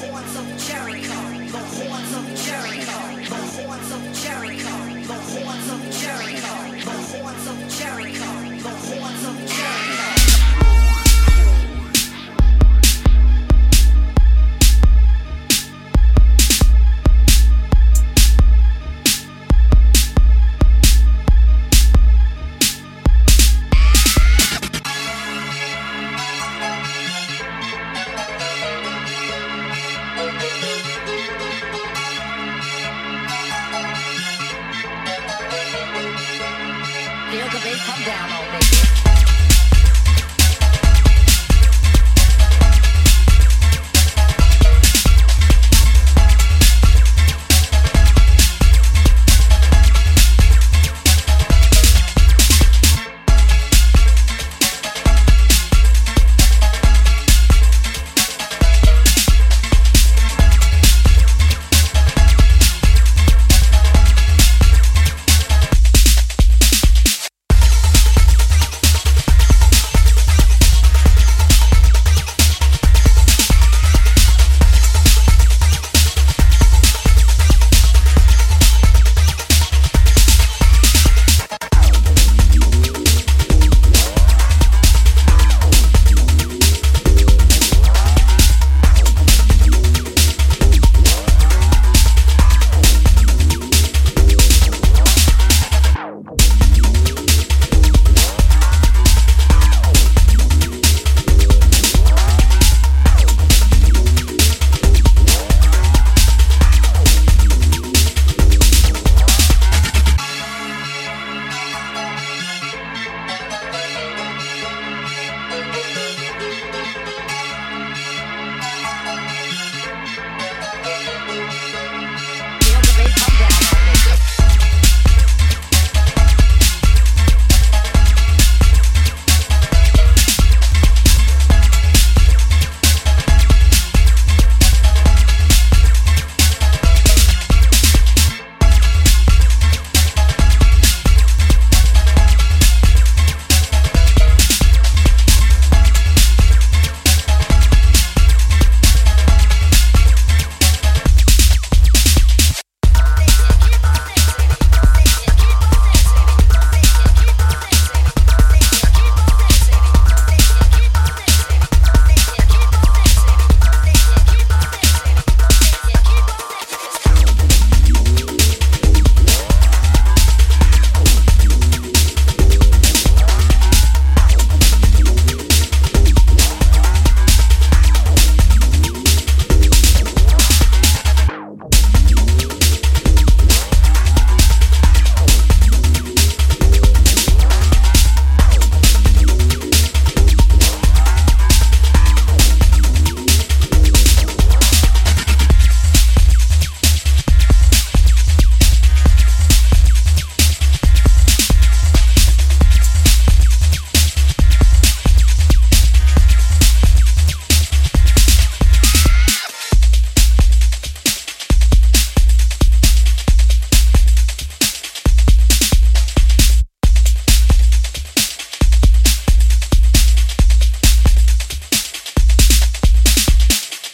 horns of Jericho, the horns of Jericho, Feel the bass come down, oh baby.